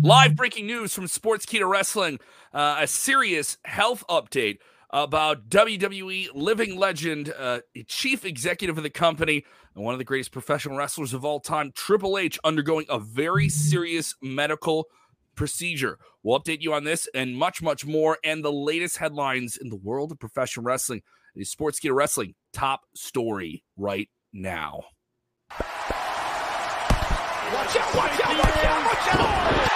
Live breaking news from Sports Sportskeeda Wrestling, uh, a serious health update about WWE living legend, uh, chief executive of the company, and one of the greatest professional wrestlers of all time, Triple H, undergoing a very serious medical procedure. We'll update you on this and much, much more, and the latest headlines in the world of professional wrestling. It is Sportskeeda Wrestling top story right now. Watch out, watch out, watch out, watch out!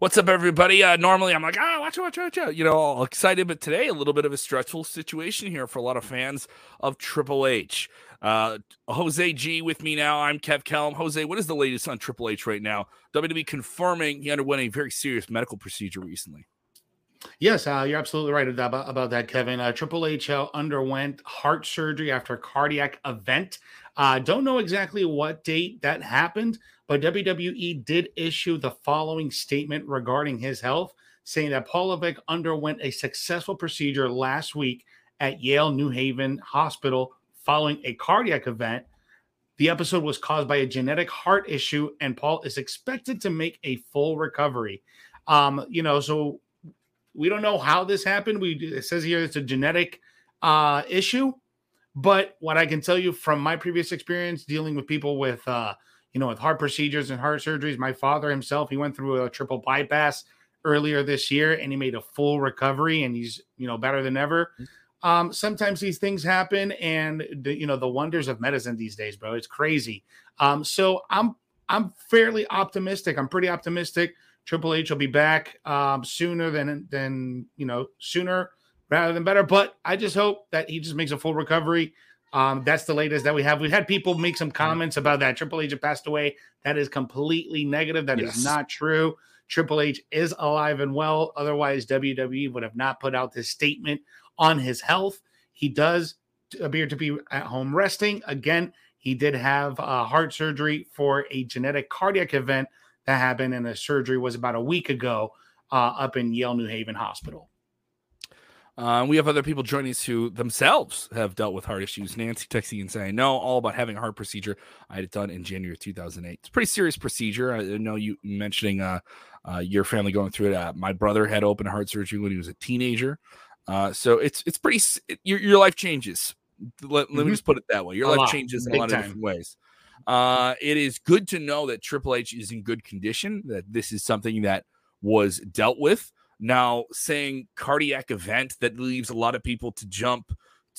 What's up, everybody? Uh, normally, I'm like, ah, watch out, watch out, watch out. You know, all excited, but today, a little bit of a stressful situation here for a lot of fans of Triple H. Uh, Jose G with me now. I'm Kev Kelm. Jose, what is the latest on Triple H right now? WWE confirming he underwent a very serious medical procedure recently. Yes, uh, you're absolutely right about, about that, Kevin. Uh, Triple H uh, underwent heart surgery after a cardiac event. Uh, don't know exactly what date that happened, but WWE did issue the following statement regarding his health, saying that Paul Levesque underwent a successful procedure last week at Yale New Haven Hospital following a cardiac event. The episode was caused by a genetic heart issue, and Paul is expected to make a full recovery. Um, you know, so we don't know how this happened. We it says here it's a genetic uh, issue, but what I can tell you from my previous experience dealing with people with uh, you know, with heart procedures and heart surgeries. My father himself, he went through a triple bypass earlier this year and he made a full recovery and he's, you know, better than ever. Mm-hmm. Um, sometimes these things happen and the, you know, the wonders of medicine these days, bro. It's crazy. Um, so I'm I'm fairly optimistic. I'm pretty optimistic. Triple H will be back um, sooner than than you know sooner rather than better. But I just hope that he just makes a full recovery. Um, that's the latest that we have. We've had people make some comments about that. Triple H passed away. That is completely negative. That yes. is not true. Triple H is alive and well. Otherwise, WWE would have not put out this statement on his health. He does appear to be at home resting. Again, he did have uh, heart surgery for a genetic cardiac event that happened, and the surgery was about a week ago uh, up in Yale New Haven Hospital. Uh, we have other people joining us who themselves have dealt with heart issues. Nancy texting and saying, "No, all about having a heart procedure. I had it done in January of 2008. It's a pretty serious procedure. I know you mentioning uh, uh, your family going through it. Uh, my brother had open heart surgery when he was a teenager. Uh, so it's it's pretty. It, your your life changes. Let, mm-hmm. let me just put it that way. Your a life lot. changes in Big a lot time. of different ways. Uh, it is good to know that Triple H is in good condition. That this is something that was dealt with. Now, saying cardiac event that leaves a lot of people to jump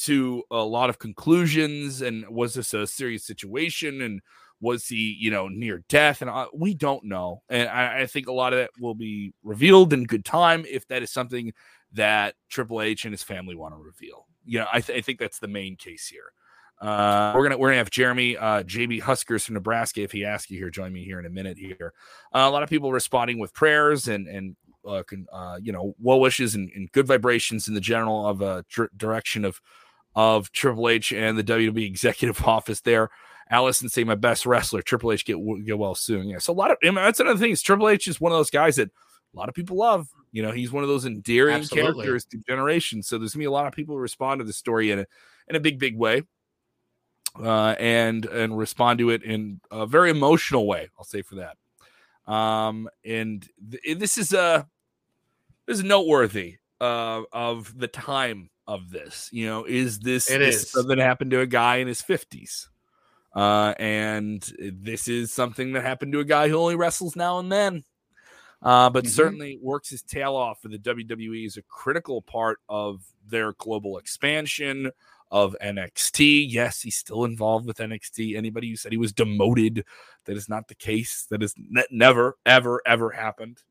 to a lot of conclusions. And was this a serious situation? And was he, you know, near death? And uh, we don't know. And I, I, think a lot of that will be revealed in good time if that is something that Triple H and his family want to reveal. You know, I, th- I think that's the main case here. Uh, we're gonna we're gonna have Jeremy uh, JB Huskers from Nebraska if he asks you here. Join me here in a minute here. Uh, a lot of people responding with prayers and and uh, can, uh, you know, well wishes and, and, good vibrations in the general of uh, direction of of Triple H and the WWE executive office there. Allison say my best wrestler. Triple H get get well soon. Yeah, so a lot of I mean, that's another thing. Is Triple H is one of those guys that a lot of people love. You know, he's one of those endearing Absolutely. characters to generations. So there's gonna be a lot of people who respond to the story in a in a big big way, uh, and and respond to it in a very emotional way. I'll say for that. Um, and th- this is a this is noteworthy uh, of the time of this. You know, is this, it this is. something that happened to a guy in his fifties? Uh, and this is something that happened to a guy who only wrestles now and then. Uh, but mm-hmm. certainly works his tail off for the WWE is a critical part of their global expansion of NXT. Yes, he's still involved with NXT. Anybody who said he was demoted, that is not the case. That is ne- never, ever, ever happened.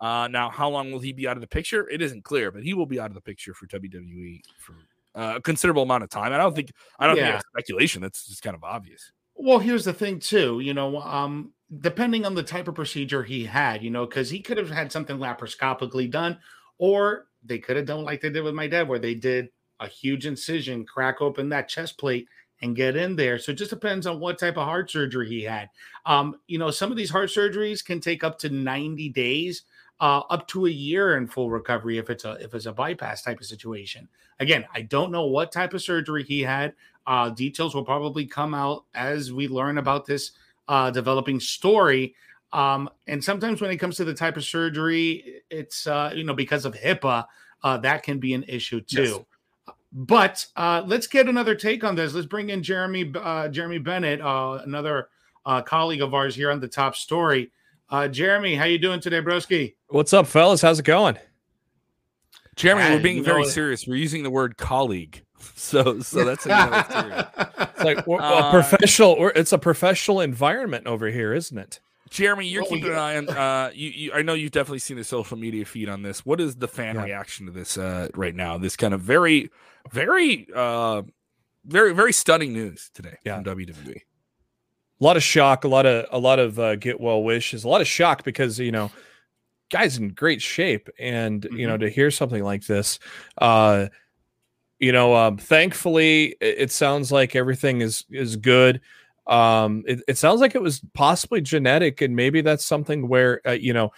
Uh, now, how long will he be out of the picture? It isn't clear, but he will be out of the picture for WWE for uh, a considerable amount of time. I don't think I don't yeah. think speculation. That's just kind of obvious. Well, here's the thing, too. You know, um, depending on the type of procedure he had, you know, because he could have had something laparoscopically done, or they could have done like they did with my dad, where they did a huge incision, crack open that chest plate, and get in there. So it just depends on what type of heart surgery he had. Um, you know, some of these heart surgeries can take up to 90 days, uh, up to a year in full recovery if it's a if it's a bypass type of situation. Again, I don't know what type of surgery he had. Uh, details will probably come out as we learn about this uh, developing story. Um, and sometimes when it comes to the type of surgery, it's uh, you know because of HIPAA, uh, that can be an issue too. Yes. But uh, let's get another take on this. Let's bring in Jeremy uh, Jeremy Bennett, uh, another uh, colleague of ours here on the top story. Uh, Jeremy, how you doing today, Broski? What's up, fellas? How's it going? Jeremy, we're being very serious. We're using the word colleague, so so that's it's like a uh, professional. It's a professional environment over here, isn't it? Jeremy, you're keeping an eye on. Uh, you, you, I know you've definitely seen the social media feed on this. What is the fan yeah. reaction to this uh, right now? This kind of very, very, uh, very, very stunning news today yeah. from WWE. A lot of shock, a lot of a lot of uh, get well wishes, a lot of shock because you know, guys in great shape, and mm-hmm. you know mm-hmm. to hear something like this, uh, you know, um, thankfully it, it sounds like everything is is good um it, it sounds like it was possibly genetic and maybe that's something where uh, you know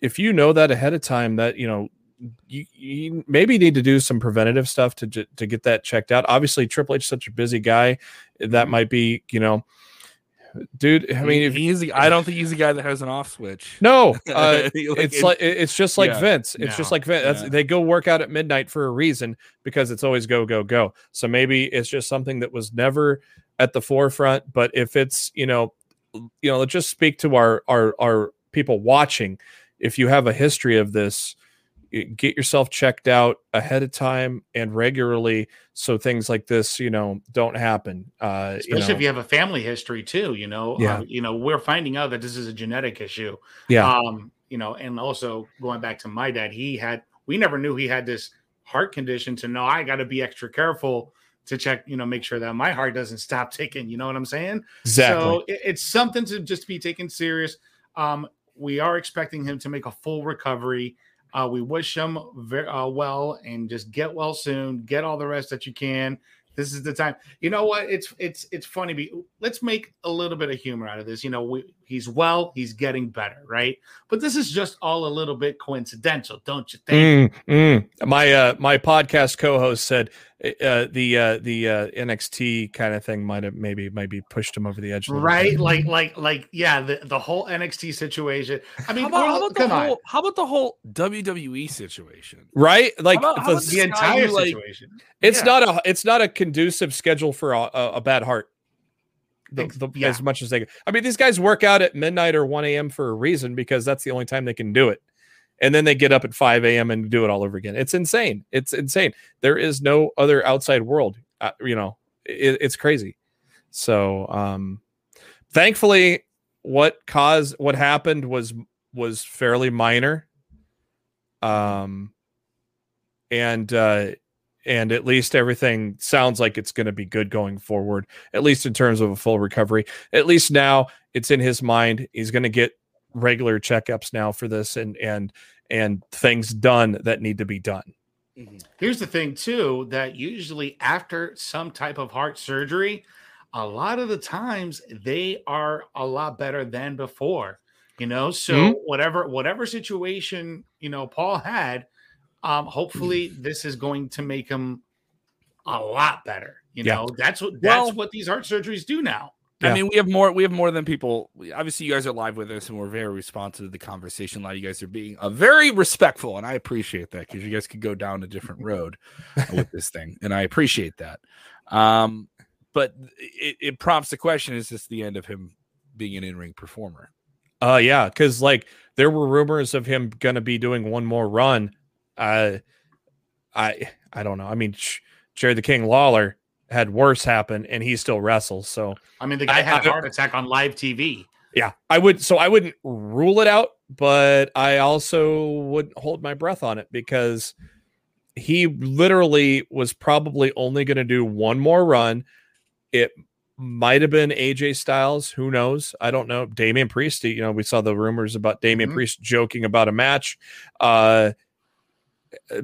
if you know that ahead of time that you know you, you maybe need to do some preventative stuff to to get that checked out obviously triple h is such a busy guy that mm-hmm. might be you know dude i mean if, he's the, i don't think he's the guy that has an off switch no uh, like, it's like it's just like yeah, vince it's no, just like vince yeah. they go work out at midnight for a reason because it's always go go go so maybe it's just something that was never at the forefront. But if it's, you know, you know, let's just speak to our our our people watching. If you have a history of this, get yourself checked out ahead of time and regularly so things like this you know don't happen uh especially you know. if you have a family history too you know yeah. Uh, you know we're finding out that this is a genetic issue yeah um you know and also going back to my dad he had we never knew he had this heart condition to know i got to be extra careful to check, you know, make sure that my heart doesn't stop ticking. You know what I'm saying? Exactly. So it, it's something to just be taken serious. Um, we are expecting him to make a full recovery. Uh, we wish him very uh, well and just get well soon. Get all the rest that you can. This is the time. You know what? It's it's it's funny. Let's make a little bit of humor out of this. You know, we, he's well. He's getting better, right? But this is just all a little bit coincidental, don't you think? Mm, mm. My uh, my podcast co-host said uh, the uh, the uh, NXT kind of thing might have maybe maybe pushed him over the edge. right? Bit. Like like like yeah, the, the whole NXT situation. I mean, how about, how about the whole on. how about the whole WWE situation? Right? Like how about, how the, the entire situation. it's yeah. not a it's not a conducive schedule for a, a, a bad heart. The, the, yeah. As much as they, I mean, these guys work out at midnight or one a.m. for a reason because that's the only time they can do it and then they get up at 5 a.m. and do it all over again. It's insane. It's insane. There is no other outside world. Uh, you know, it, it's crazy. So, um, thankfully, what caused what happened was was fairly minor. Um, and uh, and at least everything sounds like it's going to be good going forward. At least in terms of a full recovery. At least now it's in his mind. He's going to get regular checkups now for this and and and things done that need to be done. Mm-hmm. Here's the thing too that usually after some type of heart surgery, a lot of the times they are a lot better than before. You know, so mm-hmm. whatever whatever situation you know Paul had, um, hopefully mm-hmm. this is going to make him a lot better. You know, yeah. that's what that's well, what these heart surgeries do now. Yeah. I mean, we have more. We have more than people. Obviously, you guys are live with us, and we're very responsive to the conversation. A lot of you guys are being uh, very respectful, and I appreciate that because you guys could go down a different road with this thing, and I appreciate that. Um, but it, it prompts the question: Is this the end of him being an in-ring performer? Uh, yeah, because like there were rumors of him gonna be doing one more run. Uh, I I don't know. I mean, Jerry the King Lawler had worse happen and he still wrestles. So I mean the guy I, had a heart attack on live TV. Yeah. I would so I wouldn't rule it out, but I also wouldn't hold my breath on it because he literally was probably only going to do one more run. It might have been AJ Styles, who knows? I don't know. Damian Priest, you know, we saw the rumors about Damian mm-hmm. Priest joking about a match. Uh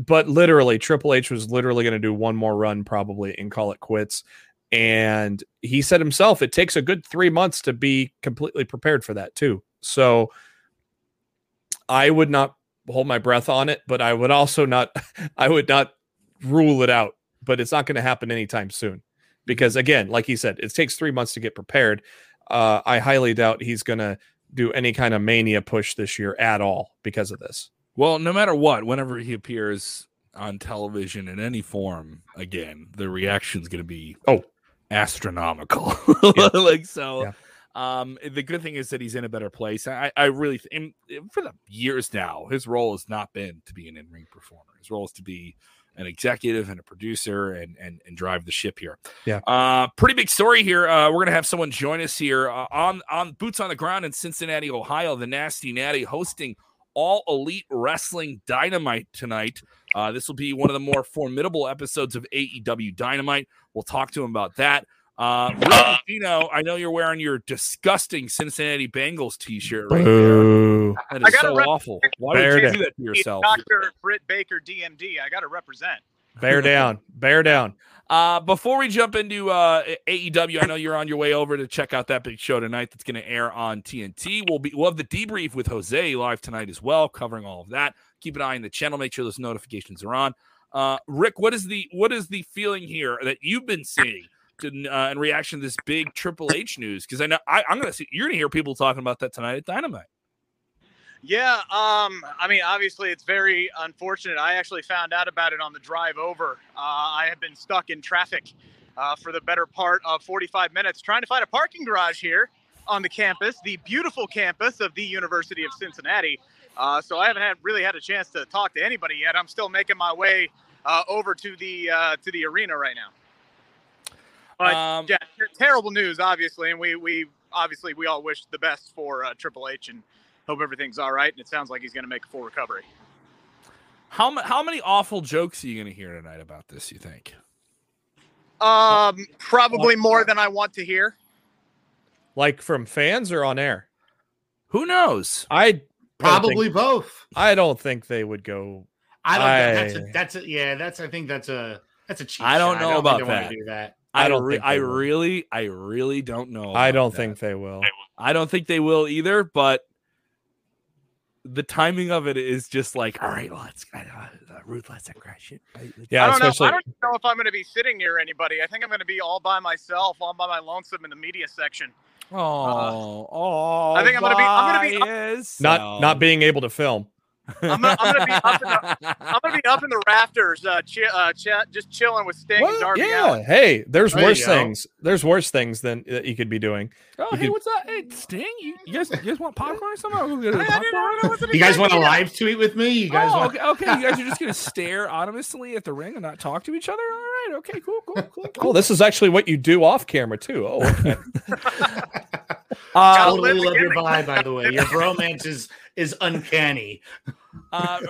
but literally Triple H was literally going to do one more run probably and call it quits. And he said himself, it takes a good three months to be completely prepared for that too. So I would not hold my breath on it, but I would also not, I would not rule it out. But it's not going to happen anytime soon because again, like he said, it takes three months to get prepared. uh, I highly doubt he's going to do any kind of mania push this year at all because of this. Well, no matter what, whenever he appears on television in any form again, the reaction's going to be oh astronomical. Yeah. like so. Yeah. Um, the good thing is that he's in a better place. I, I really, th- for the years now, his role has not been to be an in-ring performer. His role is to be an executive and a producer and and and drive the ship here. Yeah. Uh, pretty big story here. Uh, we're gonna have someone join us here uh, on on boots on the ground in Cincinnati, Ohio. The Nasty Natty hosting all elite wrestling dynamite tonight. Uh, this will be one of the more formidable episodes of AEW Dynamite. We'll talk to him about that. Uh, know, I know you're wearing your disgusting Cincinnati Bengals T-shirt right Boo. there. That is so awful. Why would you do that to yourself? Dr. Britt Baker, DMD. I got to represent. Bear down. Bear down. Uh, before we jump into uh, AEW, I know you're on your way over to check out that big show tonight. That's going to air on TNT. We'll be we'll have the debrief with Jose live tonight as well, covering all of that. Keep an eye on the channel. Make sure those notifications are on. Uh, Rick, what is the what is the feeling here that you've been seeing to, uh, in reaction to this big Triple H news? Because I know I, am going to see you're going to hear people talking about that tonight at Dynamite. Yeah, um, I mean, obviously, it's very unfortunate. I actually found out about it on the drive over. Uh, I have been stuck in traffic uh, for the better part of 45 minutes trying to find a parking garage here on the campus, the beautiful campus of the University of Cincinnati. Uh, so I haven't had really had a chance to talk to anybody yet. I'm still making my way uh, over to the uh, to the arena right now. But um, yeah, terrible news, obviously, and we we obviously we all wish the best for uh, Triple H and hope everything's all right. And it sounds like he's going to make a full recovery. How how many awful jokes are you going to hear tonight about this? You think? Um, probably more than I want to hear. Like from fans or on air? Who knows? I probably think, both. I don't think they would go. I don't. I, that's a, that's a, yeah. That's I think that's a that's a cheap. I don't shot. know I don't about that. Do that. I don't. Re- I really, I really don't know. I don't that. think they will. I don't think they will either. But the timing of it is just like, all right, well, let's uh, uh, ruthless aggression. Yeah, I don't know. I don't know if I'm going to be sitting near anybody. I think I'm going to be all by myself, all by my lonesome in the media section. Oh, uh, oh! I think I'm going to be. I'm going to be not not being able to film. I'm gonna, I'm gonna, be up in the, I'm gonna be up in the rafters, uh, chi- uh ch- just chilling with Sting well, and Darby Yeah, Allin. hey, there's there worse things. There's worse things than that you could be doing. Oh, you hey, could... what's up? Hey, Sting, you, you, guys, you guys want popcorn or something? popcorn? you guys want to live tweet with me? You guys? Oh, want... okay, okay. You guys are just gonna stare ominously at the ring and not talk to each other. All right, okay, cool, cool, cool. cool. Oh, this is actually what you do off camera too. Oh, okay. uh, totally love your vibe, by the way. Your bromance is is uncanny. uh,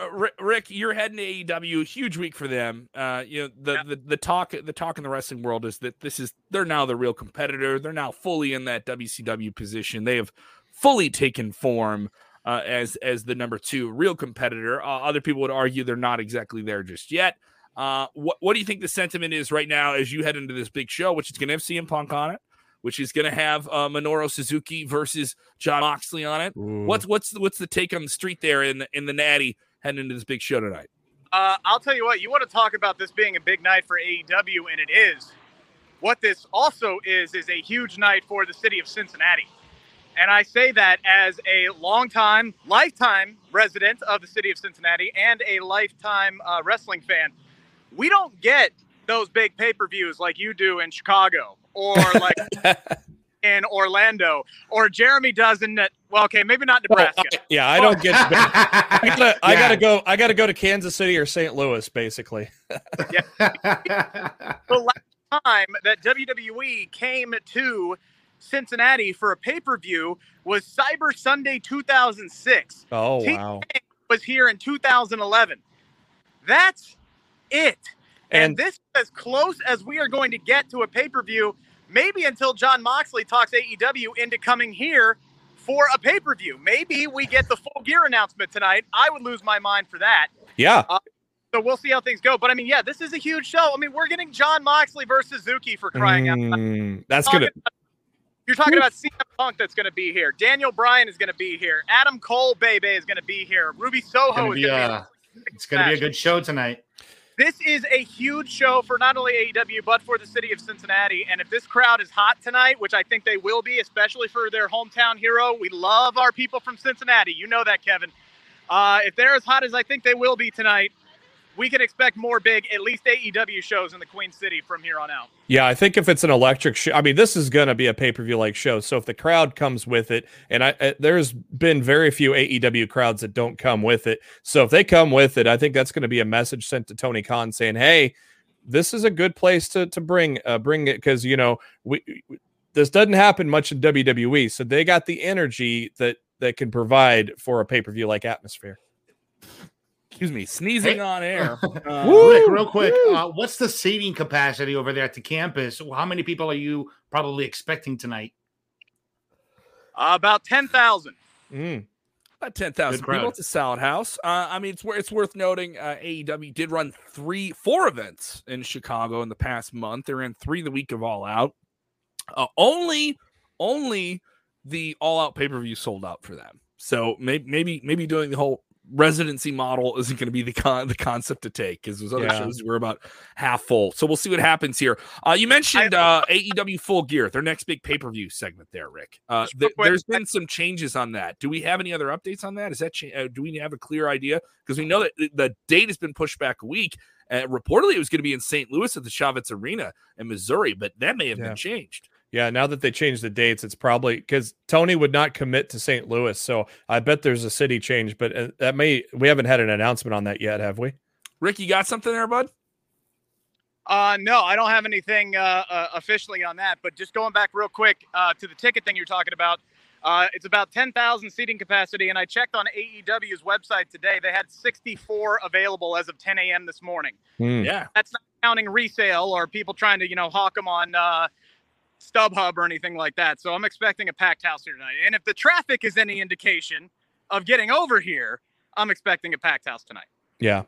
Rick, you're heading to AEW. Huge week for them. Uh, you know the, yeah. the the talk the talk in the wrestling world is that this is they're now the real competitor. They're now fully in that WCW position. They have fully taken form uh, as as the number two real competitor. Uh, other people would argue they're not exactly there just yet. Uh, what what do you think the sentiment is right now as you head into this big show, which is going to have CM Punk on it? Which is going to have uh, Minoru Suzuki versus Jon Moxley on it. Ooh. What's what's what's the take on the street there in the, in the Natty heading into this big show tonight? Uh, I'll tell you what. You want to talk about this being a big night for AEW, and it is. What this also is is a huge night for the city of Cincinnati, and I say that as a longtime, lifetime resident of the city of Cincinnati and a lifetime uh, wrestling fan. We don't get those big pay per views like you do in Chicago or like in Orlando, or Jeremy does in that. Well, okay, maybe not Nebraska. Well, I, yeah, I don't get. I gotta, yeah. I gotta go. I gotta go to Kansas City or St. Louis, basically. yeah. the last time that WWE came to Cincinnati for a pay per view was Cyber Sunday 2006. Oh wow! Was here in 2011. That's it. And, and this is as close as we are going to get to a pay per view maybe until Jon Moxley talks AEW into coming here for a pay per view. Maybe we get the full gear announcement tonight. I would lose my mind for that. Yeah. Uh, so we'll see how things go. But I mean, yeah, this is a huge show. I mean, we're getting Jon Moxley versus Suzuki for crying out loud. Mm, that's good. You're talking about CM Punk that's going to be here. Daniel Bryan is going to be here. Adam Cole, baby, is going to be here. Ruby Soho is going to be. Uh, it's going to be a good show tonight. This is a huge show for not only AEW but for the city of Cincinnati. And if this crowd is hot tonight, which I think they will be, especially for their hometown hero, we love our people from Cincinnati. You know that, Kevin. Uh, if they're as hot as I think they will be tonight, we can expect more big, at least AEW shows in the Queen City from here on out. Yeah, I think if it's an electric show, I mean, this is going to be a pay per view like show. So if the crowd comes with it, and I, I, there's been very few AEW crowds that don't come with it. So if they come with it, I think that's going to be a message sent to Tony Khan saying, "Hey, this is a good place to to bring uh, bring it because you know we." This doesn't happen much in WWE, so they got the energy that that can provide for a pay per view like atmosphere excuse me, sneezing hey. on air. Uh, Rick, real quick, uh, what's the seating capacity over there at the campus? How many people are you probably expecting tonight? Uh, about ten thousand. Mm. About ten thousand people. It's a solid house. Uh, I mean, it's it's worth noting. Uh, AEW did run three, four events in Chicago in the past month. They ran three the week of All Out. Uh, only, only the All Out pay per view sold out for them. So maybe, maybe, maybe doing the whole residency model isn't going to be the con- the concept to take because those other yeah. shows were about half full. So we'll see what happens here. Uh, you mentioned uh, AEW Full Gear, their next big pay per view segment there, Rick. Uh, th- there's been some changes on that. Do we have any other updates on that? Is that cha- uh, do we have a clear idea? Because we know that the date has been pushed back a week. Uh, reportedly, it was going to be in St. Louis at the Chaifetz Arena in Missouri, but that may have yeah. been changed. Yeah, now that they changed the dates, it's probably because Tony would not commit to St. Louis. So I bet there's a city change, but uh, that may, we haven't had an announcement on that yet, have we? Rick, you got something there, bud? Uh, no, I don't have anything uh, uh, officially on that. But just going back real quick uh, to the ticket thing you're talking about, uh, it's about 10,000 seating capacity. And I checked on AEW's website today. They had 64 available as of 10 a.m. this morning. Mm. Yeah. That's not counting resale or people trying to, you know, hawk them on uh, StubHub or anything like that. So I'm expecting a packed house here tonight. And if the traffic is any indication of getting over here, I'm expecting a packed house tonight. Yeah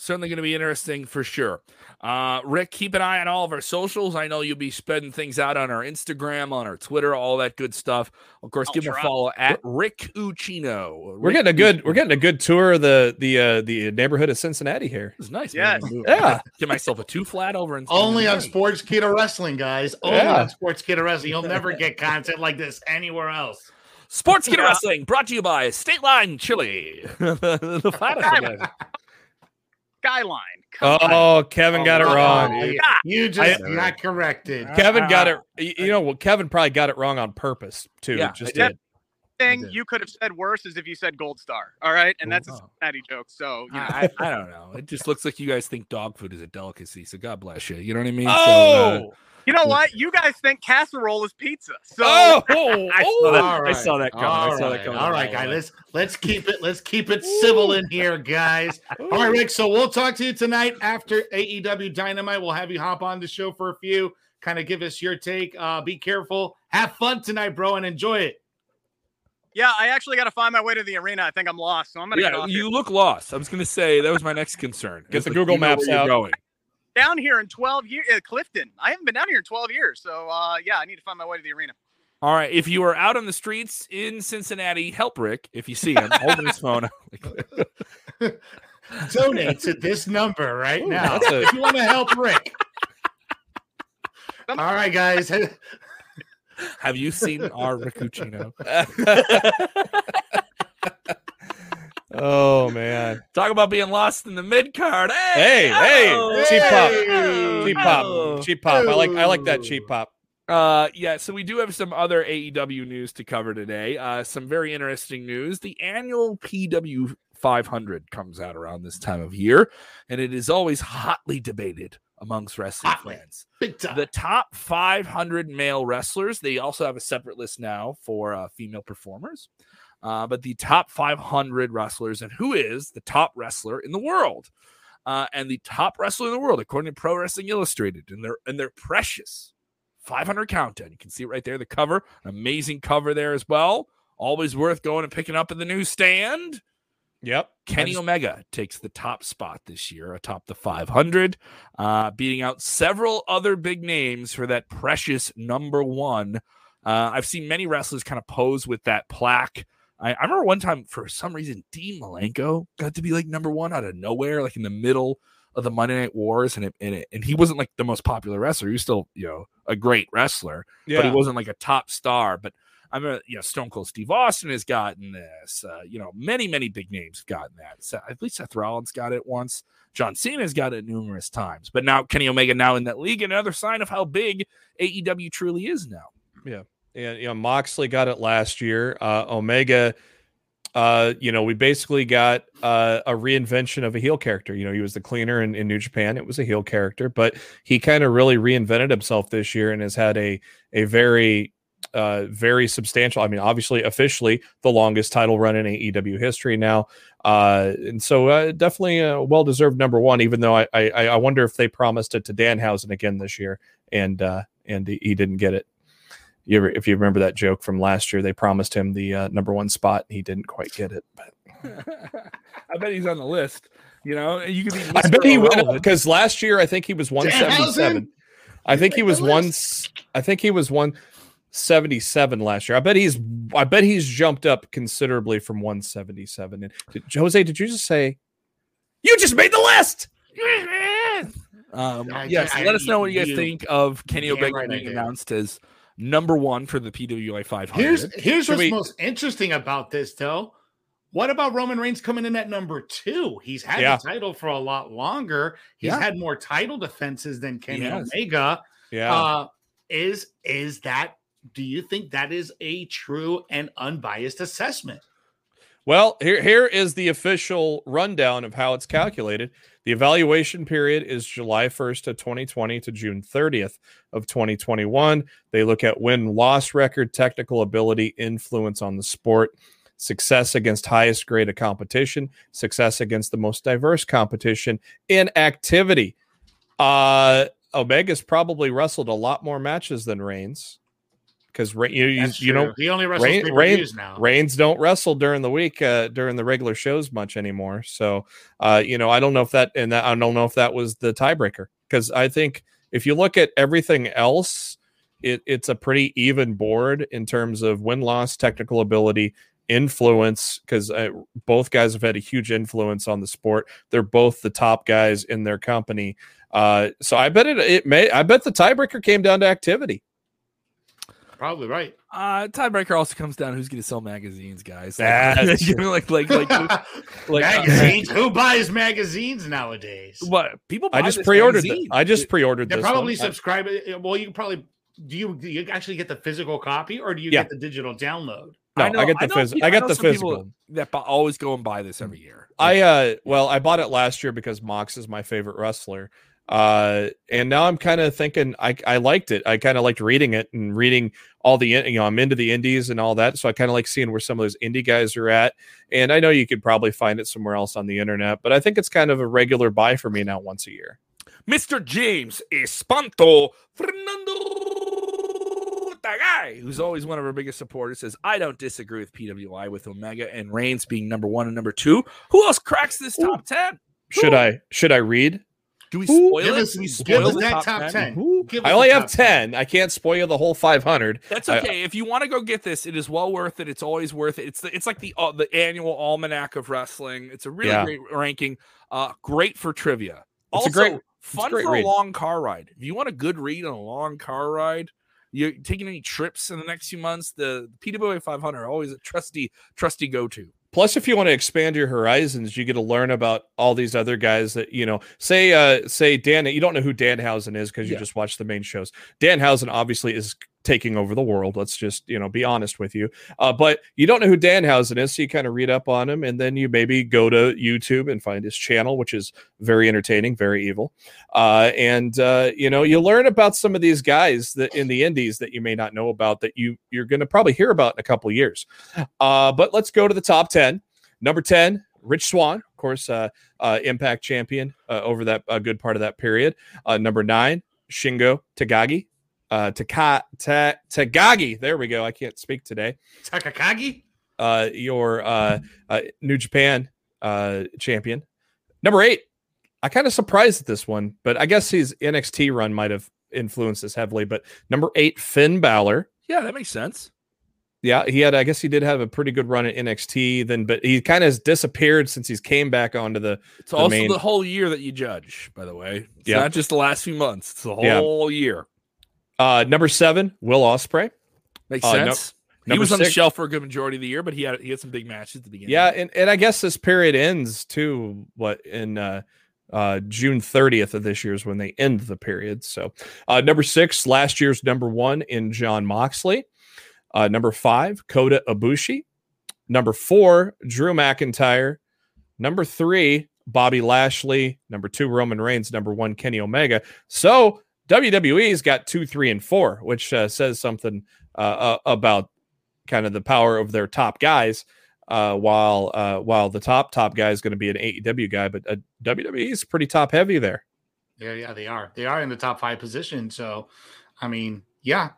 certainly going to be interesting for sure. Uh, Rick, keep an eye on all of our socials. I know you'll be spreading things out on our Instagram, on our Twitter, all that good stuff. Of course, I'll give him a follow at Rick Ucchino. Rick we're getting a good we're getting a good tour of the the uh, the neighborhood of Cincinnati here. It's nice. Yeah, yeah. Get myself a two flat over in only on Sportskeeda Wrestling, guys. Only yeah. on Sportskeeda Wrestling. You'll never get content like this anywhere else. Sportskeeda yeah. Wrestling brought to you by State Line Chili. the fattest skyline. Come oh, on. Kevin got oh, it wrong. Oh, you just I, got corrected. Kevin got uh, it. You know, well, Kevin probably got it wrong on purpose too. Yeah, just did. Thing you could have said worse is if you said Gold Star. All right, and that's a Cincinnati joke. So you know. I, I, don't know. It just looks like you guys think dog food is a delicacy. So God bless you. You know what I mean? Oh. So, uh, you know what? You guys think casserole is pizza. So oh, I, saw that, right. I saw that coming. All I saw right. that coming. All right, guys. Let's let's keep it let's keep it civil in here, guys. All right, Rick. So we'll talk to you tonight after AEW Dynamite. We'll have you hop on the show for a few, kind of give us your take. Uh, be careful. Have fun tonight, bro, and enjoy it. Yeah, I actually got to find my way to the arena. I think I'm lost, so I'm gonna. Yeah, you here. look lost. I was gonna say that was my next concern. Get the like, Google Maps out. Going down here in 12 years, uh, Clifton. I haven't been down here in 12 years. So, uh, yeah, I need to find my way to the arena. All right. If you are out on the streets in Cincinnati, help Rick if you see him holding his phone. Donate to this number right Ooh, now a- if you want to help Rick. All right, guys. Have you seen our Riccuccino? Oh man! Talk about being lost in the mid card. Hey, hey, oh, cheap pop, cheap pop, cheap pop. I like, I like that cheap pop. Uh, yeah. So we do have some other AEW news to cover today. Uh, some very interesting news. The annual PW 500 comes out around this time of year, and it is always hotly debated amongst wrestling Hotly. fans. Big time. The top 500 male wrestlers. They also have a separate list now for uh, female performers uh, but the top 500 wrestlers and who is the top wrestler in the world. Uh, and the top wrestler in the world, according to Pro Wrestling Illustrated, and their and their precious 500 countdown. You can see it right there, the cover, an amazing cover there as well. Always worth going and picking up in the newsstand. Yep. Kenny just... Omega takes the top spot this year atop the 500, uh, beating out several other big names for that precious number one. Uh, I've seen many wrestlers kind of pose with that plaque I, I remember one time for some reason Dean Malenko got to be like number one out of nowhere, like in the middle of the Monday Night Wars, and it, and, it, and he wasn't like the most popular wrestler. He was still you know a great wrestler, yeah. but he wasn't like a top star. But I'm a you know Stone Cold Steve Austin has gotten this. Uh, you know many many big names have gotten that. So, at least Seth Rollins got it once. John Cena's got it numerous times. But now Kenny Omega now in that league, another sign of how big AEW truly is now. Yeah, and you know Moxley got it last year. Uh, Omega uh, you know, we basically got uh, a reinvention of a heel character. You know, he was the cleaner in, in New Japan; it was a heel character, but he kind of really reinvented himself this year and has had a a very uh, very substantial. I mean, obviously, officially the longest title run in AEW history now, uh, and so uh, definitely a well deserved number one. Even though I, I I wonder if they promised it to Danhausen again this year, and uh, and he didn't get it you ever, if you remember that joke from last year, they promised him the uh, number one spot. and He didn't quite get it, but I bet he's on the list. You know, you could be. I bet he will because last year I think he was one seventy seven. I think he was one. I think he was one seventy seven last year. I bet he's. I bet he's jumped up considerably from one seventy seven. And did, Jose, did you just say? You just made the list. Um, yes, I, let us know what you guys you, think of Kenny Omega right being announced as number one for the PWI 500. Here's here's Should what's we... most interesting about this, though. What about Roman Reigns coming in at number two? He's had yeah. the title for a lot longer. He's yeah. had more title defenses than Kenny Omega. Yeah. Uh, is is that? Do you think that is a true and unbiased assessment? Well, here here is the official rundown of how it's calculated. The evaluation period is July 1st of 2020 to June 30th of 2021. They look at win loss record, technical ability, influence on the sport, success against highest grade of competition, success against the most diverse competition, in activity. Uh, Omega's probably wrestled a lot more matches than Reigns because you you, you know he only wrestles Rain, Rain, now. Reigns don't wrestle during the week uh, during the regular shows much anymore. So uh, you know I don't know if that and that, I don't know if that was the tiebreaker because I think if you look at everything else, it, it's a pretty even board in terms of win loss, technical ability, influence because uh, both guys have had a huge influence on the sport. They're both the top guys in their company. Uh, so I bet it it may I bet the tiebreaker came down to activity. Probably right. Uh, tiebreaker also comes down who's going to sell magazines, guys. Like, like, like, like, like, like uh, magazines. Uh, Who buys magazines nowadays? What people? I just pre-ordered. Them. I just pre-ordered. They probably one. subscribe. Uh, well, you can probably do you do you actually get the physical copy or do you yeah. get the digital download? No, I, know, I get the physical. I, get the physical. That always go and buy this every year. I uh, well, I bought it last year because Mox is my favorite wrestler. Uh, and now I'm kind of thinking I, I liked it. I kind of liked reading it and reading all the, you know, I'm into the indies and all that. So I kind of like seeing where some of those indie guys are at. And I know you could probably find it somewhere else on the internet, but I think it's kind of a regular buy for me now once a year. Mr. James Espanto Fernando Tagay, who's always one of our biggest supporters, says, I don't disagree with PWI with Omega and Reigns being number one and number two. Who else cracks this top 10? Should I should I read? Do we spoil give it? Us, we spoil the that top, top 10? 10? I only have 10. 10. I can't spoil the whole 500. That's okay. I, if you want to go get this, it is well worth it. It's always worth it. It's the, it's like the uh, the annual almanac of wrestling. It's a really yeah. great ranking. Uh, great for trivia. It's also, a great, fun a great for read. a long car ride. If you want a good read on a long car ride, you're taking any trips in the next few months, the PWI 500 always a trusty trusty go to. Plus, if you want to expand your horizons, you get to learn about all these other guys that you know. Say, uh, say Dan. You don't know who Dan Danhausen is because you yeah. just watch the main shows. Dan Danhausen obviously is taking over the world. Let's just you know be honest with you. Uh, but you don't know who Danhausen is, so you kind of read up on him, and then you maybe go to YouTube and find his channel, which is very entertaining, very evil. Uh, and uh, you know you learn about some of these guys that in the indies that you may not know about that you you're going to probably hear about in a couple years. Uh, but let's go to the top ten. Number ten, Rich Swann, of course, uh, uh, Impact champion over that a good part of that period. Number nine, Shingo Takagi, uh, Taka, ta, Tagagi. There we go. I can't speak today. Takakagi. Uh, your uh, uh, New Japan uh, champion. Number eight. I kind of surprised at this one, but I guess his NXT run might have influenced this heavily. But number eight, Finn Balor. Yeah, that makes sense. Yeah, he had. I guess he did have a pretty good run at NXT. Then, but he kind of has disappeared since he's came back onto the. It's the also main... the whole year that you judge. By the way, it's yeah. not just the last few months. It's the whole yeah. year. Uh, number seven, Will Ospreay. Makes uh, sense. No, he was six. on the shelf for a good majority of the year, but he had he had some big matches at the beginning. Yeah, and, and I guess this period ends too. What in uh, uh, June 30th of this year is when they end the period. So, uh, number six, last year's number one in Jon Moxley. Uh, number five, Kota Ibushi. Number four, Drew McIntyre. Number three, Bobby Lashley. Number two, Roman Reigns. Number one, Kenny Omega. So WWE's got two, three, and four, which uh, says something uh, uh, about kind of the power of their top guys. Uh, while uh, while the top top guy is going to be an AEW guy, but uh, WWE is pretty top heavy there. Yeah, yeah, they are. They are in the top five position. So, I mean, yeah,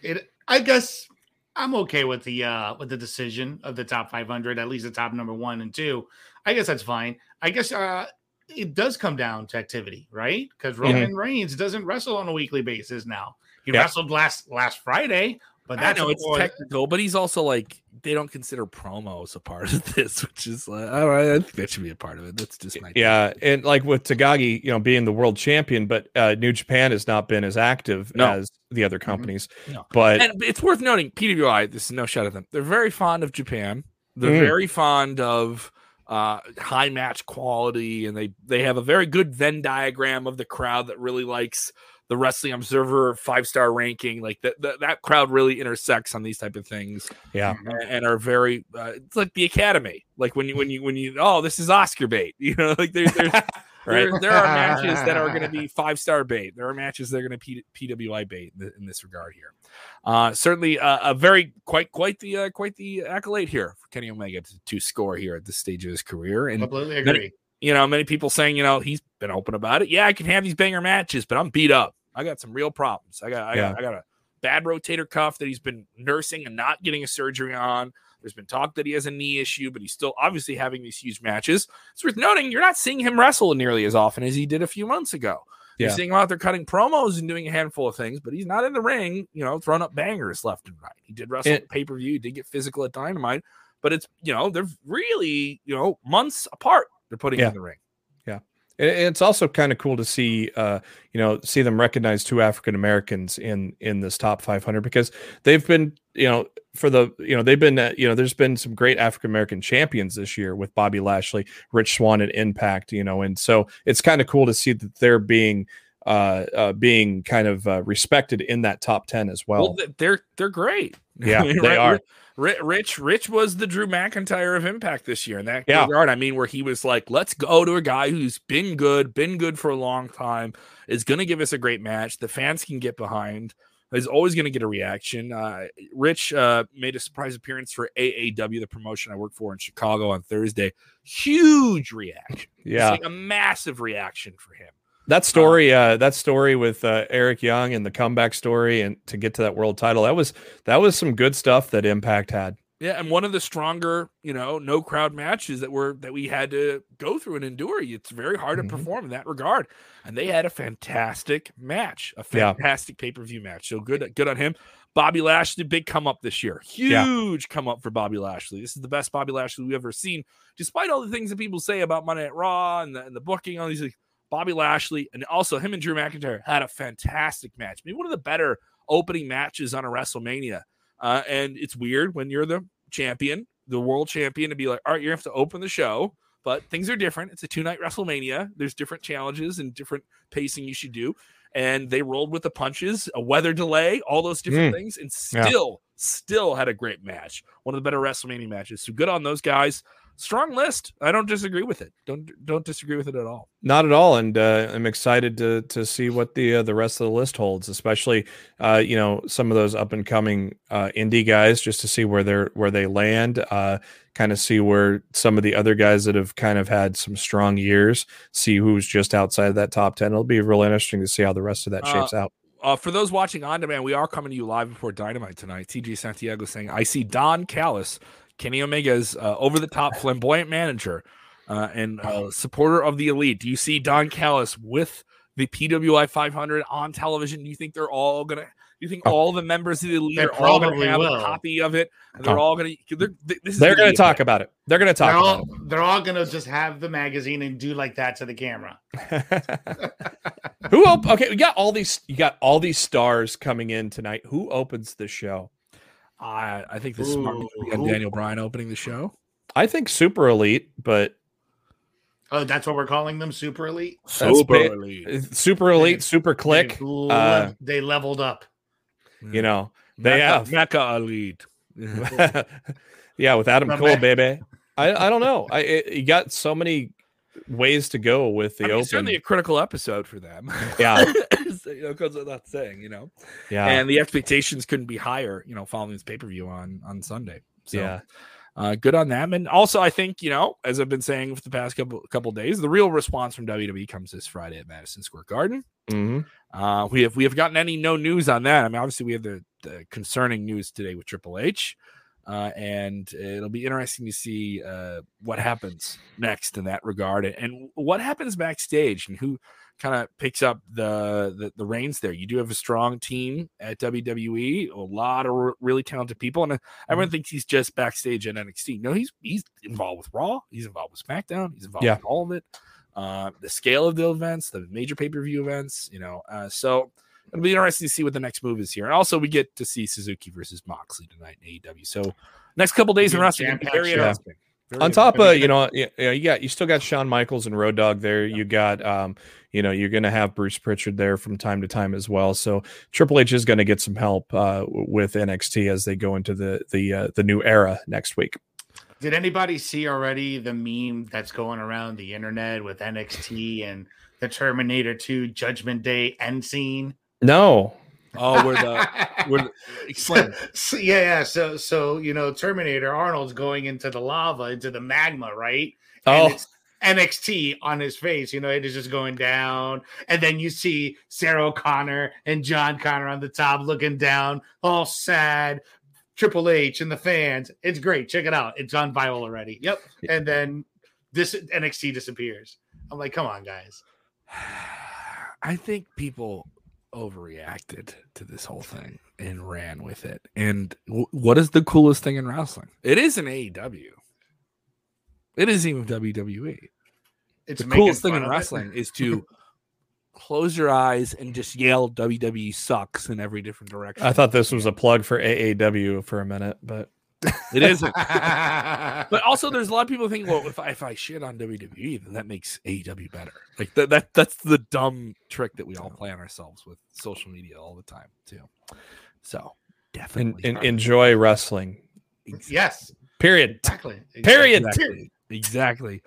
it. I guess I'm okay with the uh with the decision of the top 500, at least the top number one and two. I guess that's fine. I guess uh it does come down to activity, right? Because Roman mm-hmm. Reigns doesn't wrestle on a weekly basis now. He yep. wrestled last last Friday, but that's I know it's technical, but he's also like they don't consider promos a part of this, which is like all right. I think that should be a part of it. That's just my yeah. And like with Takagi, you know, being the world champion, but uh, New Japan has not been as active no. as the other mm-hmm. companies. Mm-hmm. No. But and it's worth noting, PWI. This is no shot at them. They're very fond of Japan. They're mm. very fond of uh, high match quality, and they they have a very good Venn diagram of the crowd that really likes the Wrestling Observer five star ranking. Like that, that, crowd really intersects on these type of things. Yeah, and, and are very. Uh, it's like the Academy. Like when you when you when you oh this is Oscar bait. You know, like there's there's. right? there, there are matches that are going to be five star bait. There are matches that are going to be PWI bait in, in, this regard here. Uh, certainly uh, a very quite quite the uh, quite the accolade here for Kenny Omega to, to, score here at this stage of his career. And completely agree. Many, you know, many people saying, you know, he's been open about it. Yeah, I can have these banger matches, but I'm beat up. I got some real problems. I got, I, yeah. got, I got a bad rotator cuff that he's been nursing and not getting a surgery on. There's been talk that he has a knee issue, but he's still obviously having these huge matches. It's worth noting you're not seeing him wrestle nearly as often as he did a few months ago. Yeah. You're seeing him out there cutting promos and doing a handful of things, but he's not in the ring, you know, throwing up bangers left and right. He did wrestle it, pay per view, he did get physical at Dynamite, but it's, you know, they're really, you know, months apart. They're putting yeah. in the ring. Yeah. And it's also kind of cool to see, uh, you know, see them recognize two African Americans in in this top 500 because they've been, you know, for the, you know, they've been, uh, you know, there's been some great African American champions this year with Bobby Lashley, Rich Swann and Impact, you know, and so it's kind of cool to see that they're being uh, uh, being kind of uh, respected in that top 10 as well. well they're they're great. Yeah, they right? are. Rich Rich was the Drew McIntyre of Impact this year in that yeah. regard. I mean, where he was like, "Let's go to a guy who's been good, been good for a long time, is going to give us a great match. The fans can get behind. Is always going to get a reaction." Uh, Rich uh, made a surprise appearance for AAW, the promotion I work for in Chicago on Thursday. Huge reaction. Yeah, like a massive reaction for him. That story, uh, that story with uh, Eric Young and the comeback story, and to get to that world title, that was that was some good stuff that Impact had. Yeah, and one of the stronger, you know, no crowd matches that were that we had to go through and endure. It's very hard mm-hmm. to perform in that regard, and they had a fantastic match, a fantastic yeah. pay per view match. So good, good on him. Bobby Lashley, big come up this year, huge yeah. come up for Bobby Lashley. This is the best Bobby Lashley we've ever seen, despite all the things that people say about Monday at Raw and the, and the booking. All these. Like, Bobby Lashley, and also him and Drew McIntyre had a fantastic match. Maybe one of the better opening matches on a WrestleMania. Uh, and it's weird when you're the champion, the world champion, to be like, all right, you have to open the show, but things are different. It's a two night WrestleMania. There's different challenges and different pacing you should do. And they rolled with the punches, a weather delay, all those different mm. things, and still, yeah. still had a great match. One of the better WrestleMania matches. So good on those guys strong list. I don't disagree with it. Don't don't disagree with it at all. Not at all. And uh, I'm excited to to see what the uh, the rest of the list holds, especially uh, you know some of those up and coming uh, indie guys, just to see where they're where they land. Uh, kind of see where some of the other guys that have kind of had some strong years, see who's just outside of that top ten. It'll be real interesting to see how the rest of that shapes uh, out. Uh, for those watching on demand, we are coming to you live before Dynamite tonight. TJ Santiago saying, I see Don Callis Kenny Omega's uh, over the top flamboyant manager uh, and uh, supporter of the elite. Do you see Don Callis with the PWI 500 on television? Do you think they're all going to You think all the members of the elite are all going to have will. a copy of it? And they're oh. all going to. They're, they're going to talk about it. They're going to talk. They're all, it. They're all going to just have the magazine and do like that to the camera. Who? Op- okay, we got all these. You got all these stars coming in tonight. Who opens the show? I I think this smart Daniel Bryan opening the show. I think super elite, but Oh, that's what we're calling them, super elite. Super elite, super elite, super click. They, uh, they leveled up. You know, they Mecca, have Mecca elite. yeah, with Adam Cole, baby. I I don't know. I it, you got so many ways to go with the I mean, open. Certainly a critical episode for them. Yeah, you know, because of that saying, you know. Yeah, and the expectations couldn't be higher, you know, following this pay per view on on Sunday. So, yeah uh, good on them. And also, I think you know, as I've been saying for the past couple couple days, the real response from WWE comes this Friday at Madison Square Garden. Mm-hmm. Uh, we have we have gotten any no news on that. I mean, obviously, we have the, the concerning news today with Triple H. Uh, and it'll be interesting to see uh, what happens next in that regard and, and what happens backstage and who kind of picks up the, the, the reins there. You do have a strong team at WWE, a lot of r- really talented people, and uh, everyone mm-hmm. thinks he's just backstage at NXT. No, he's he's involved with Raw, he's involved with SmackDown, he's involved yeah. with all of it. Uh, the scale of the events, the major pay per view events, you know. Uh, so it'll be interesting to see what the next move is here. And also, we get to see Suzuki versus Moxley tonight in AEW. So next couple days in wrestling, very interesting. Very On top of you know, you, you got you still got Shawn Michaels and Road Dog there. You got um, you know, you're going to have Bruce Pritchard there from time to time as well. So Triple H is going to get some help uh, with NXT as they go into the the uh, the new era next week. Did anybody see already the meme that's going around the internet with NXT and the Terminator 2 Judgment Day end scene? No. Oh, we're the where explain. So, so, yeah, yeah. So so you know, Terminator Arnold's going into the lava, into the magma, right? And oh. It's NXT on his face, you know, it is just going down. And then you see Sarah O'Connor and John Connor on the top looking down, all sad. Triple H and the fans. It's great. Check it out. It's on viral already. Yep. And then this NXT disappears. I'm like, come on, guys. I think people overreacted to this whole thing and ran with it. And w- what is the coolest thing in wrestling? It is an AEW. It isn't even WWE. It's the coolest thing in wrestling is to close your eyes and just yell WWE sucks in every different direction. I thought this was a plug for AAW for a minute, but it isn't. but also, there's a lot of people thinking, well, if I, if I shit on WWE, then that makes AEW better. Like that, that that's the dumb trick that we all play on ourselves with social media all the time too. So definitely in, in, enjoy wrestling. Yes. Period. Exactly. Period. Exactly. exactly.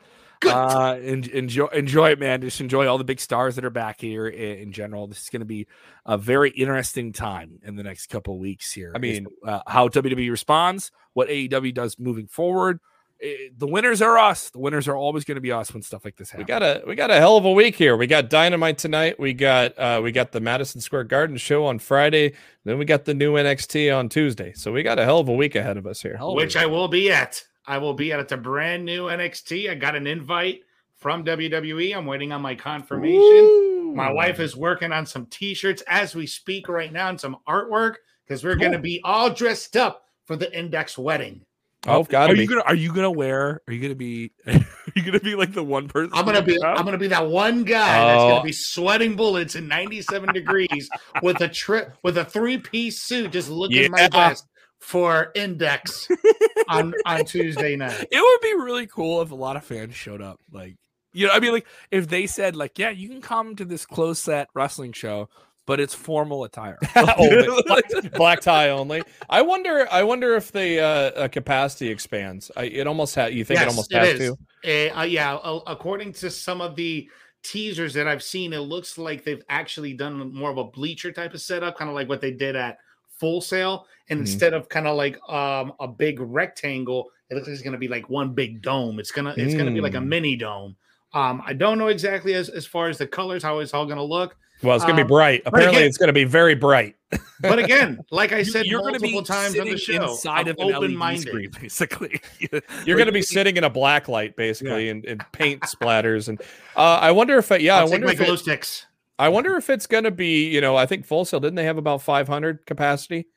Uh, enjoy, enjoy it, man. Just enjoy all the big stars that are back here in, in general. This is going to be a very interesting time in the next couple of weeks here. I mean, uh, how WWE responds, what AEW does moving forward. It, the winners are us. The winners are always going to be us when stuff like this happens. We got a we got a hell of a week here. We got Dynamite tonight. We got uh we got the Madison Square Garden show on Friday. Then we got the new NXT on Tuesday. So we got a hell of a week ahead of us here. Which I will be at. I will be at it's a brand new NXT. I got an invite from WWE. I'm waiting on my confirmation. Ooh. My wife is working on some t-shirts as we speak right now and some artwork because we're cool. going to be all dressed up for the Index wedding. Oh, got are be. you gonna are you gonna wear? Are you gonna be? Are you gonna be like the one person? I'm gonna be. I'm gonna be that one guy oh. that's gonna be sweating bullets in 97 degrees with a trip with a three piece suit, just looking yeah. my best for Index on on Tuesday night. It would be really cool if a lot of fans showed up. Like, you know, I mean, like if they said, like, yeah, you can come to this close set wrestling show, but it's formal attire, black, black, tie only. I wonder. I wonder if the uh, capacity expands. I, it almost has. You think yes, it almost it has is. to? Uh, yeah, uh, according to some of the teasers that I've seen, it looks like they've actually done more of a bleacher type of setup, kind of like what they did at Full Sail, and mm-hmm. instead of kind of like um, a big rectangle, it looks like it's going to be like one big dome. It's gonna it's mm. gonna be like a mm. mini dome. Um, I don't know exactly as as far as the colors how it's all going to look. Well, it's going to um, be bright. Apparently, again, it's going to be very bright. but again, like I said, you're going to be times on the show, inside of open minded. Basically, you're going to be sitting in a black light, basically, yeah. and, and, paint splatters. And uh, I wonder if, uh, yeah, I'll I wonder my if glow it, sticks. I wonder if it's going to be, you know, I think Full Sail didn't they have about 500 capacity?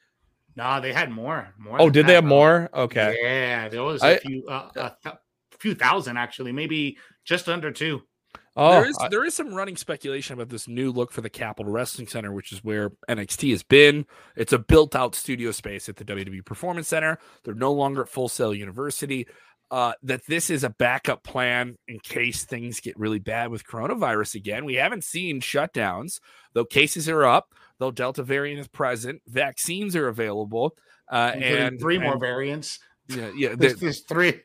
No, they had more. More. Oh, did they have more? Okay. Yeah, there was a I, few, uh, a th- few thousand actually, maybe just under two. Oh, there is I, there is some running speculation about this new look for the Capitol Wrestling Center, which is where NXT has been. It's a built out studio space at the WWE Performance Center. They're no longer at Full Sail University. Uh, that this is a backup plan in case things get really bad with coronavirus again. We haven't seen shutdowns, though cases are up, though Delta variant is present, vaccines are available, uh, and three and, more variants. Yeah, yeah. There's, there's three.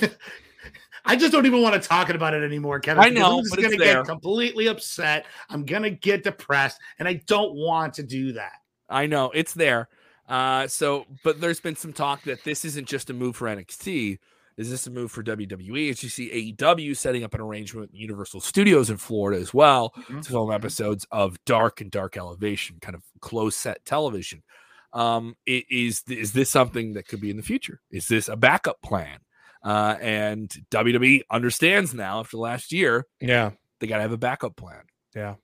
I just don't even want to talk about it anymore, Kevin. I know, I'm just going to get completely upset. I'm going to get depressed, and I don't want to do that. I know it's there. Uh, so, but there's been some talk that this isn't just a move for NXT. Is this a move for WWE? As you see AEW setting up an arrangement with Universal Studios in Florida as well mm-hmm. to film mm-hmm. episodes of Dark and Dark Elevation, kind of close set television. Um, is is this something that could be in the future? Is this a backup plan? Uh, and WWE understands now after last year. Yeah. They got to have a backup plan. Yeah.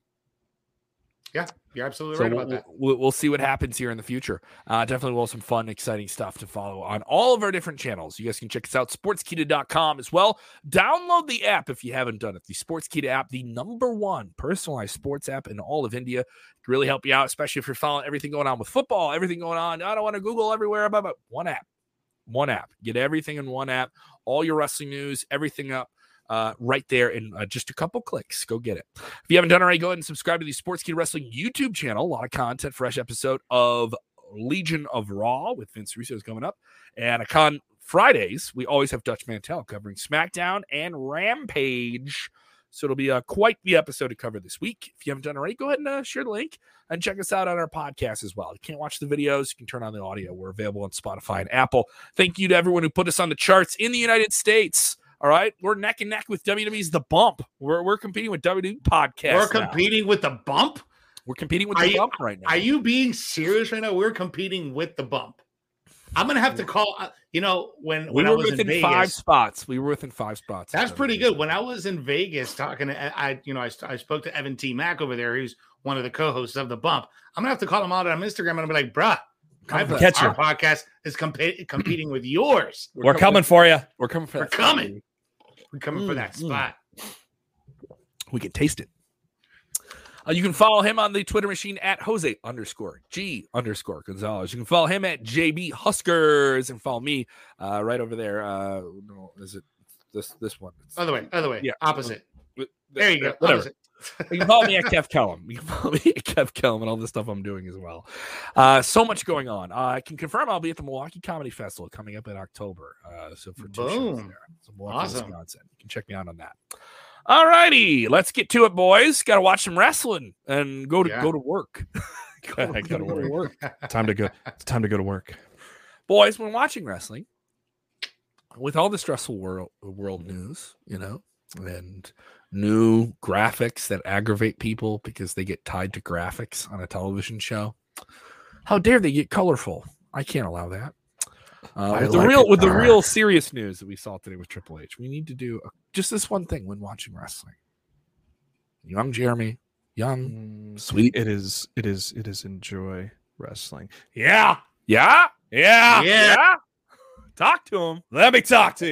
Yeah, you're absolutely so right we'll, about that. We'll, we'll, see what happens here in the future. Uh, definitely will have some fun, exciting stuff to follow on all of our different channels. You guys can check us out, sportskeeda.com as well. Download the app if you haven't done it. The Sportskeeda app, the number one personalized sports app in all of India. really help you out, especially if you're following everything going on with football, everything going on. I don't want to Google everywhere about one app one app. Get everything in one app, all your wrestling news, everything up. Uh, right there in uh, just a couple clicks. Go get it. If you haven't done already, go ahead and subscribe to the Sportskeeda Wrestling YouTube channel. A lot of content, fresh episode of Legion of Raw with Vince Russo is coming up. And on Fridays, we always have Dutch Mantell covering SmackDown and Rampage. So it'll be uh, quite the episode to cover this week. If you haven't done already, go ahead and uh, share the link and check us out on our podcast as well. You can't watch the videos, you can turn on the audio. We're available on Spotify and Apple. Thank you to everyone who put us on the charts in the United States. All right, we're neck and neck with WWE's The Bump. We're, we're competing with WWE Podcast. We're competing with The Bump. We're competing with are The you, Bump right now. Are you being serious right now? We're competing with The Bump. I'm gonna have to call. Uh, you know, when we when were I was within in five spots, we were within five spots. That's pretty good. When I was in Vegas talking to, I you know, I, I spoke to Evan T. Mack over there. He's one of the co-hosts of the Bump. I'm gonna have to call him out on Instagram and be like, "Bruh, my catch our podcast is comp- competing with yours. We're, we're coming, for you. We're coming for. You. We're coming. We're coming mm, for that mm. spot. We can taste it. Uh, you can follow him on the Twitter machine at Jose underscore G underscore Gonzalez. You can follow him at JB Huskers and follow me uh, right over there. Uh, no, is it this this one? It's, other way, other way. Yeah, opposite. There you go. Whatever. You can follow me at Kev Kellam. You can follow me at Kev Kellam and all the stuff I'm doing as well. Uh, so much going on. Uh, I can confirm I'll be at the Milwaukee Comedy Festival coming up in October. Uh, so for two Boom. shows there, so Milwaukee, awesome. Wisconsin. You can check me out on that. All righty, let's get to it, boys. Got to watch some wrestling and go to yeah. go to work. go, go to work. time to go. It's time to go to work, boys. When watching wrestling, with all the stressful world world news, you know, and new graphics that aggravate people because they get tied to graphics on a television show. How dare they get colorful? I can't allow that. Uh, with like the real, with the real serious news that we saw today with Triple H, we need to do a, just this one thing when watching wrestling. Young Jeremy, young, mm, sweet. It is. It is. It is. Enjoy wrestling. Yeah. Yeah. Yeah. Yeah. Talk to him. Let me talk to you.